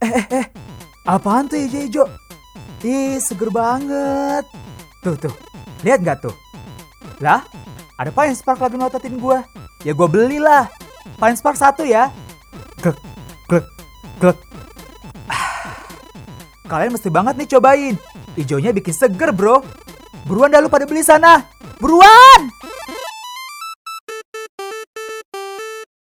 Eh, eh, eh. Apaan tuh hijau-hijau? Ih, seger banget. Tuh, tuh. Lihat nggak tuh? Lah, ada Pine Spark lagi ngototin gue, Ya gue belilah. Pine Spark satu ya. Glek, glek, glek. Ah. Kalian mesti banget nih cobain. Ijonya bikin seger, bro. Buruan dah lu pada beli sana. Buruan!